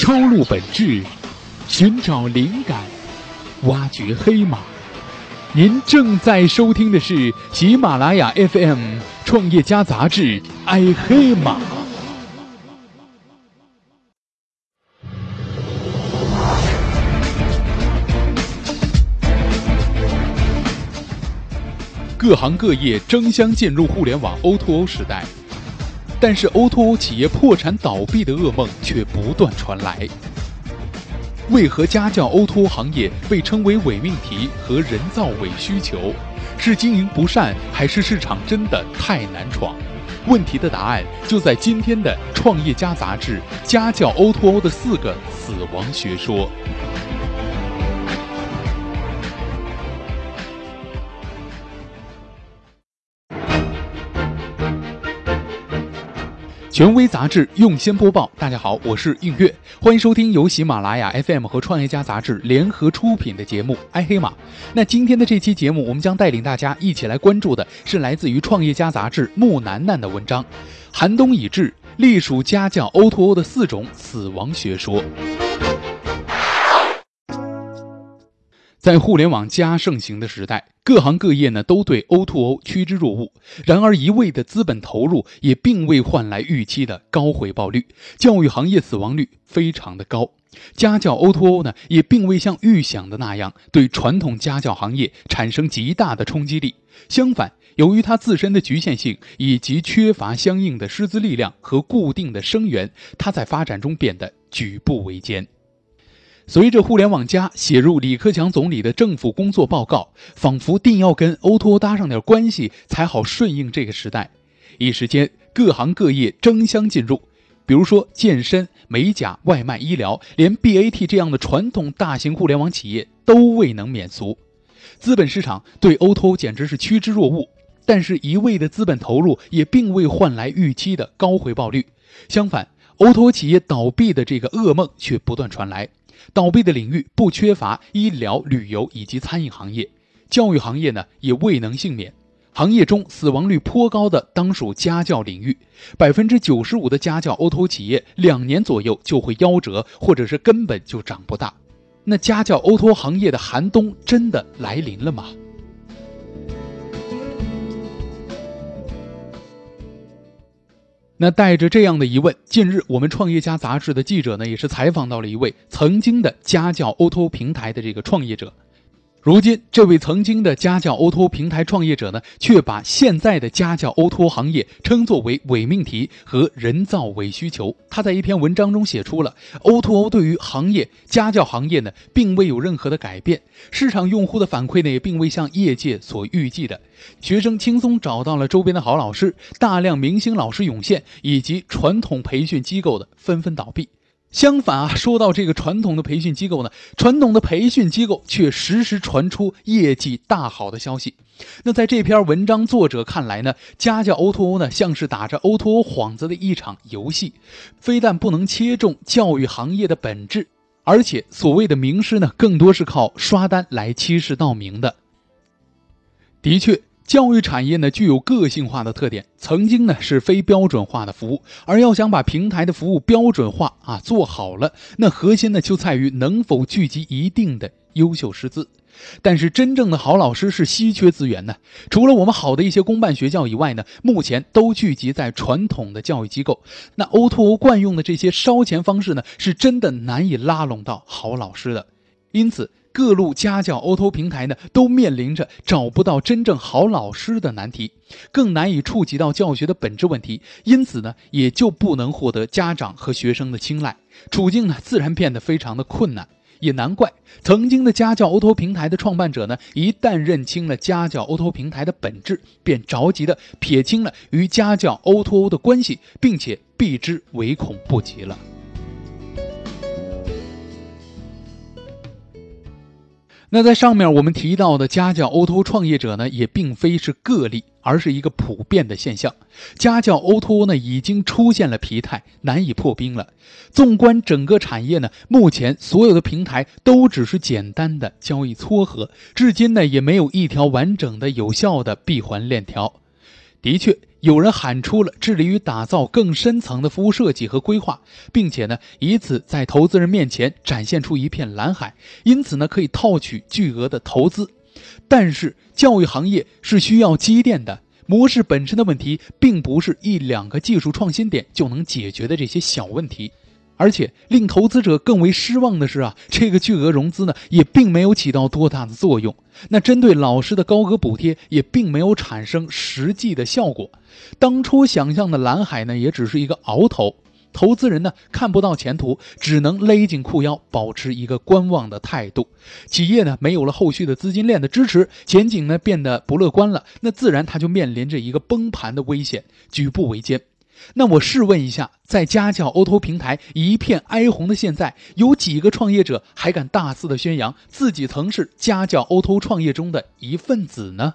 抄录本质，寻找灵感，挖掘黑马。您正在收听的是喜马拉雅 FM 创业家杂志《爱黑马》。各行各业争相进入互联网 O2O 时代。但是 O2O 企业破产倒闭的噩梦却不断传来。为何家教 O2O 行业被称为伪命题和人造伪需求？是经营不善，还是市场真的太难闯？问题的答案就在今天的《创业家》杂志《家教 O2O 的四个死亡学说》。权威杂志用心播报，大家好，我是映月，欢迎收听由喜马拉雅 FM 和创业家杂志联合出品的节目《爱黑马》。那今天的这期节目，我们将带领大家一起来关注的是来自于创业家杂志木楠楠的文章《寒冬已至，隶属家教 O2O 的四种死亡学说》。在互联网加盛行的时代，各行各业呢都对 O2O 趋之若鹜。然而，一味的资本投入也并未换来预期的高回报率，教育行业死亡率非常的高。家教 O2O 呢也并未像预想的那样对传统家教行业产生极大的冲击力。相反，由于它自身的局限性以及缺乏相应的师资力量和固定的生源，它在发展中变得举步维艰。随着互联网加写入李克强总理的政府工作报告，仿佛定要跟 O2O 搭上点关系才好顺应这个时代。一时间，各行各业争相进入，比如说健身、美甲、外卖、医疗，连 BAT 这样的传统大型互联网企业都未能免俗。资本市场对 Oto 简直是趋之若鹜，但是一味的资本投入也并未换来预期的高回报率。相反，Oto 企业倒闭的这个噩梦却不断传来。倒闭的领域不缺乏医疗、旅游以及餐饮行业，教育行业呢也未能幸免。行业中死亡率颇高的当属家教领域，百分之九十五的家教 O T O 企业两年左右就会夭折，或者是根本就长不大。那家教 O T O 行业的寒冬真的来临了吗？那带着这样的疑问，近日我们创业家杂志的记者呢，也是采访到了一位曾经的家教 O2O 平台的这个创业者。如今，这位曾经的家教 O2O 平台创业者呢，却把现在的家教 O2O 行业称作为伪命题和人造伪需求。他在一篇文章中写出了 O2O 对于行业家教行业呢，并未有任何的改变，市场用户的反馈呢，也并未像业界所预计的，学生轻松找到了周边的好老师，大量明星老师涌现，以及传统培训机构的纷纷倒闭。相反啊，说到这个传统的培训机构呢，传统的培训机构却时时传出业绩大好的消息。那在这篇文章作者看来呢，家教 O2O 呢像是打着 O2O 幌子的一场游戏，非但不能切中教育行业的本质，而且所谓的名师呢，更多是靠刷单来欺世盗名的。的确。教育产业呢具有个性化的特点，曾经呢是非标准化的服务，而要想把平台的服务标准化啊做好了，那核心呢就在于能否聚集一定的优秀师资。但是真正的好老师是稀缺资源呢，除了我们好的一些公办学校以外呢，目前都聚集在传统的教育机构。那 O2O 惯用的这些烧钱方式呢，是真的难以拉拢到好老师的，因此。各路家教 Oto 平台呢，都面临着找不到真正好老师的难题，更难以触及到教学的本质问题，因此呢，也就不能获得家长和学生的青睐，处境呢，自然变得非常的困难。也难怪，曾经的家教 Oto 平台的创办者呢，一旦认清了家教 Oto 平台的本质，便着急的撇清了与家教 Oto 的关系，并且避之唯恐不及了。那在上面我们提到的家教 O2O 创业者呢，也并非是个例，而是一个普遍的现象。家教 O2O 呢已经出现了疲态，难以破冰了。纵观整个产业呢，目前所有的平台都只是简单的交易撮合，至今呢也没有一条完整的、有效的闭环链条。的确，有人喊出了致力于打造更深层的服务设计和规划，并且呢，以此在投资人面前展现出一片蓝海，因此呢，可以套取巨额的投资。但是，教育行业是需要积淀的，模式本身的问题，并不是一两个技术创新点就能解决的这些小问题。而且令投资者更为失望的是啊，这个巨额融资呢，也并没有起到多大的作用。那针对老师的高额补贴也并没有产生实际的效果。当初想象的蓝海呢，也只是一个鳌头。投资人呢看不到前途，只能勒紧裤腰，保持一个观望的态度。企业呢没有了后续的资金链的支持，前景呢变得不乐观了，那自然它就面临着一个崩盘的危险，举步维艰。那我试问一下，在家教 O T O 平台一片哀鸿的现在，有几个创业者还敢大肆的宣扬自己曾是家教 O T O 创业中的一份子呢？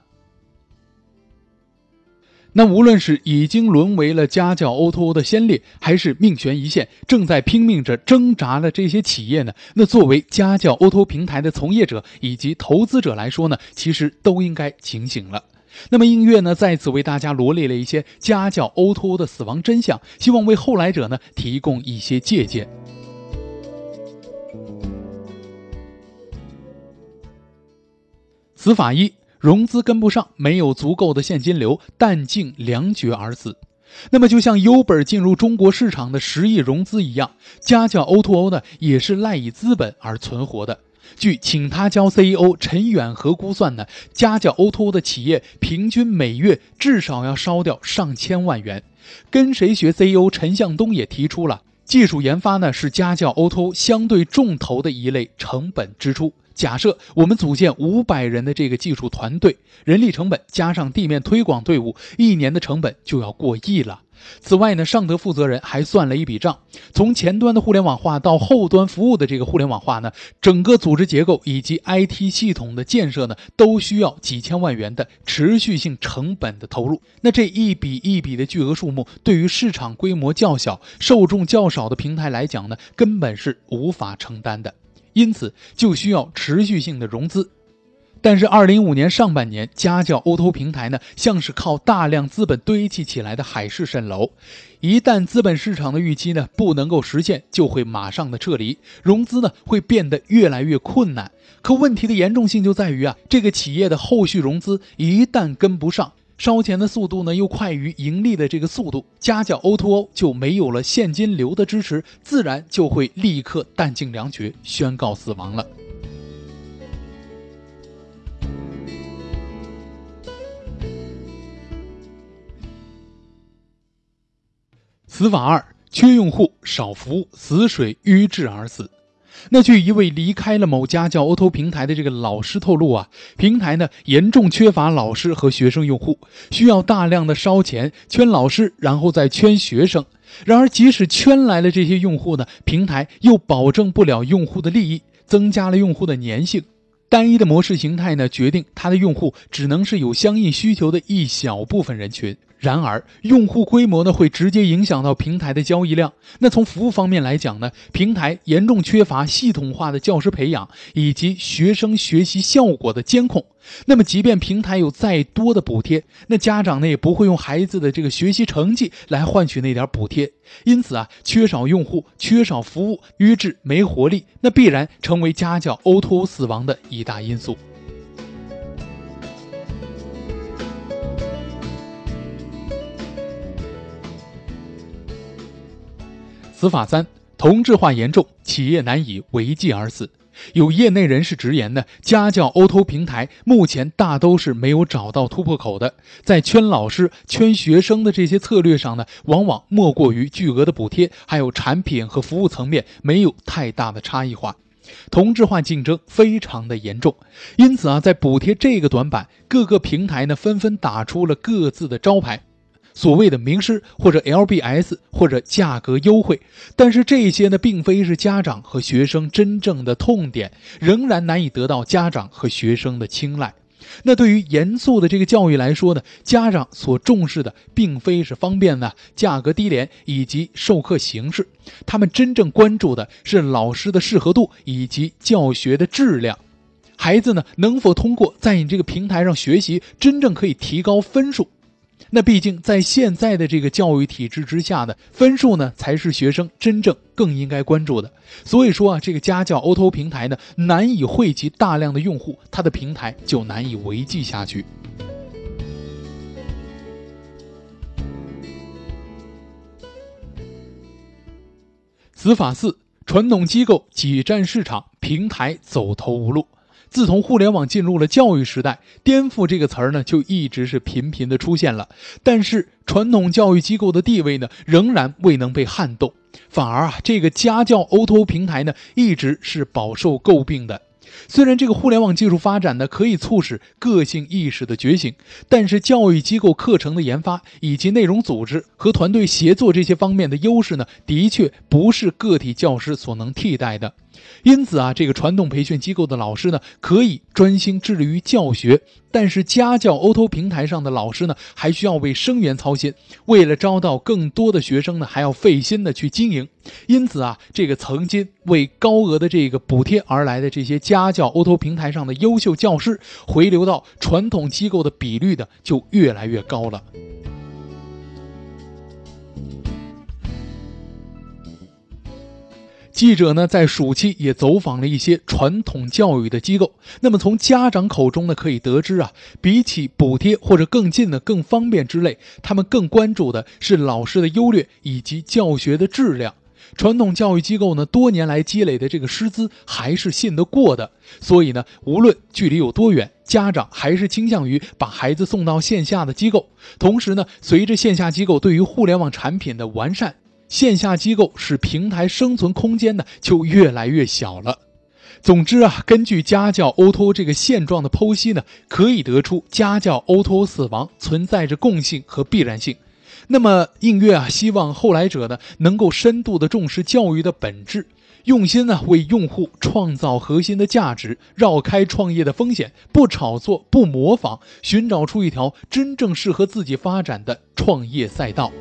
那无论是已经沦为了家教 O T O 的先烈，还是命悬一线、正在拼命着挣扎的这些企业呢？那作为家教 O T O 平台的从业者以及投资者来说呢，其实都应该警醒了。那么音乐呢，在此为大家罗列了一些家教 O2O 的死亡真相，希望为后来者呢提供一些借鉴。死法一：融资跟不上，没有足够的现金流，弹尽粮绝而死。那么就像 Uber 进入中国市场的十亿融资一样，家教 O2O 呢也是赖以资本而存活的。据请他教 CEO 陈远和估算呢，家教 O2O 的企业平均每月至少要烧掉上千万元。跟谁学 CEO 陈向东也提出了，技术研发呢是家教 O2O 相对重头的一类成本支出。假设我们组建五百人的这个技术团队，人力成本加上地面推广队伍，一年的成本就要过亿了。此外呢，尚德负责人还算了一笔账，从前端的互联网化到后端服务的这个互联网化呢，整个组织结构以及 IT 系统的建设呢，都需要几千万元的持续性成本的投入。那这一笔一笔的巨额数目，对于市场规模较小、受众较少的平台来讲呢，根本是无法承担的，因此就需要持续性的融资。但是，二零一五年上半年，家教 O2O 平台呢，像是靠大量资本堆砌起来的海市蜃楼，一旦资本市场的预期呢不能够实现，就会马上的撤离，融资呢会变得越来越困难。可问题的严重性就在于啊，这个企业的后续融资一旦跟不上，烧钱的速度呢又快于盈利的这个速度，家教 O2O 就没有了现金流的支持，自然就会立刻弹尽粮绝，宣告死亡了。死法二：缺用户、少服务，死水淤滞而死。那据一位离开了某家教 O2O 平台的这个老师透露啊，平台呢严重缺乏老师和学生用户，需要大量的烧钱圈老师，然后再圈学生。然而，即使圈来了这些用户呢，平台又保证不了用户的利益，增加了用户的粘性。单一的模式形态呢，决定它的用户只能是有相应需求的一小部分人群。然而，用户规模呢会直接影响到平台的交易量。那从服务方面来讲呢，平台严重缺乏系统化的教师培养以及学生学习效果的监控。那么，即便平台有再多的补贴，那家长呢也不会用孩子的这个学习成绩来换取那点补贴。因此啊，缺少用户、缺少服务、瘀滞没活力，那必然成为家教 O2O 死亡的一大因素。此法三：同质化严重，企业难以为继而死。有业内人士直言呢，家教 O T O 平台目前大都是没有找到突破口的，在圈老师、圈学生的这些策略上呢，往往莫过于巨额的补贴，还有产品和服务层面没有太大的差异化，同质化竞争非常的严重。因此啊，在补贴这个短板，各个平台呢纷纷打出了各自的招牌。所谓的名师或者 LBS 或者价格优惠，但是这些呢，并非是家长和学生真正的痛点，仍然难以得到家长和学生的青睐。那对于严肃的这个教育来说呢，家长所重视的并非是方便呢、价格低廉以及授课形式，他们真正关注的是老师的适合度以及教学的质量。孩子呢，能否通过在你这个平台上学习，真正可以提高分数？那毕竟在现在的这个教育体制之下呢，分数呢才是学生真正更应该关注的。所以说啊，这个家教 O to 平台呢难以汇集大量的用户，它的平台就难以维系下去。死法四：传统机构挤占市场，平台走投无路。自从互联网进入了教育时代，颠覆这个词儿呢就一直是频频的出现了。但是传统教育机构的地位呢仍然未能被撼动，反而啊这个家教 O2O 平台呢一直是饱受诟病的。虽然这个互联网技术发展呢可以促使个性意识的觉醒，但是教育机构课程的研发以及内容组织和团队协作这些方面的优势呢，的确不是个体教师所能替代的。因此啊，这个传统培训机构的老师呢，可以专心致力于教学，但是家教 O to 平台上的老师呢，还需要为生源操心，为了招到更多的学生呢，还要费心的去经营。因此啊，这个曾经为高额的这个补贴而来的这些家教 O to 平台上的优秀教师，回流到传统机构的比率呢，就越来越高了。记者呢，在暑期也走访了一些传统教育的机构。那么，从家长口中呢，可以得知啊，比起补贴或者更近的、更方便之类，他们更关注的是老师的优劣以及教学的质量。传统教育机构呢，多年来积累的这个师资还是信得过的，所以呢，无论距离有多远，家长还是倾向于把孩子送到线下的机构。同时呢，随着线下机构对于互联网产品的完善。线下机构使平台生存空间呢就越来越小了。总之啊，根据家教 O2O 这个现状的剖析呢，可以得出家教 O2O 死亡存在着共性和必然性。那么映月啊，希望后来者呢能够深度的重视教育的本质，用心呢为用户创造核心的价值，绕开创业的风险，不炒作，不模仿，寻找出一条真正适合自己发展的创业赛道。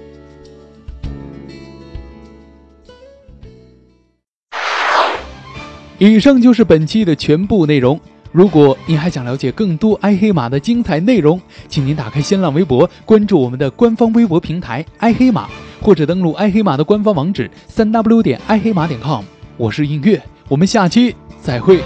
以上就是本期的全部内容。如果您还想了解更多爱黑马的精彩内容，请您打开新浪微博，关注我们的官方微博平台“爱黑马”，或者登录爱黑马的官方网址三 w 点爱黑马点 com。我是映月，我们下期再会。